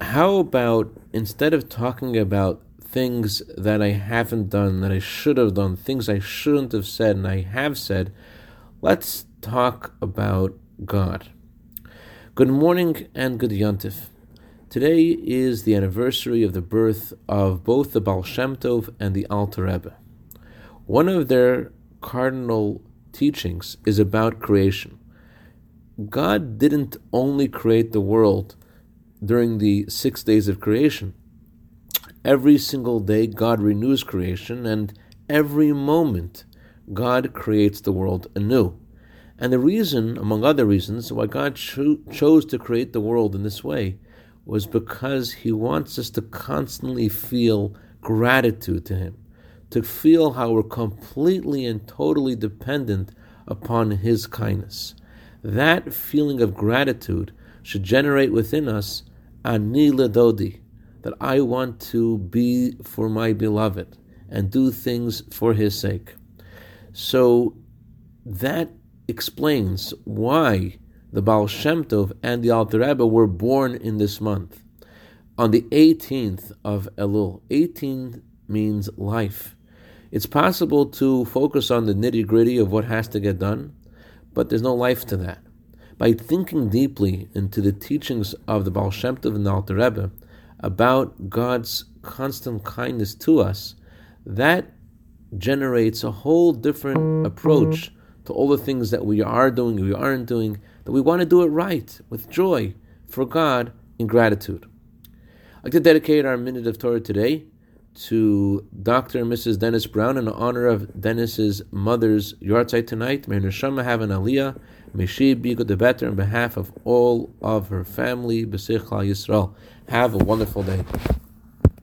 how about instead of talking about things that I haven't done, that I should have done, things I shouldn't have said, and I have said, let's talk about God. Good morning and good Yontif. Today is the anniversary of the birth of both the Baal Shem Tov and the Alter Rebbe. One of their cardinal teachings is about creation. God didn't only create the world during the six days of creation. Every single day, God renews creation, and every moment, God creates the world anew. And the reason, among other reasons, why God cho- chose to create the world in this way was because He wants us to constantly feel gratitude to Him, to feel how we're completely and totally dependent upon His kindness. That feeling of gratitude should generate within us ani ledodi, that I want to be for my beloved and do things for His sake. So that explains why the Baal Shem Tov and the Alter Rebbe were born in this month. On the 18th of Elul, 18 means life. It's possible to focus on the nitty gritty of what has to get done, but there's no life to that. By thinking deeply into the teachings of the Baal Shem Tov and the Alter Rebbe about God's constant kindness to us, that generates a whole different approach to all the things that we are doing, we aren't doing, that we want to do it right, with joy, for God, in gratitude. I'd like to dedicate our minute of Torah today to Dr. and Mrs. Dennis Brown in honor of Dennis's mother's yahrzeit tonight. May Neshama have an aliyah. May she be good the better on behalf of all of her family. B'sichla Yisrael. Have a wonderful day.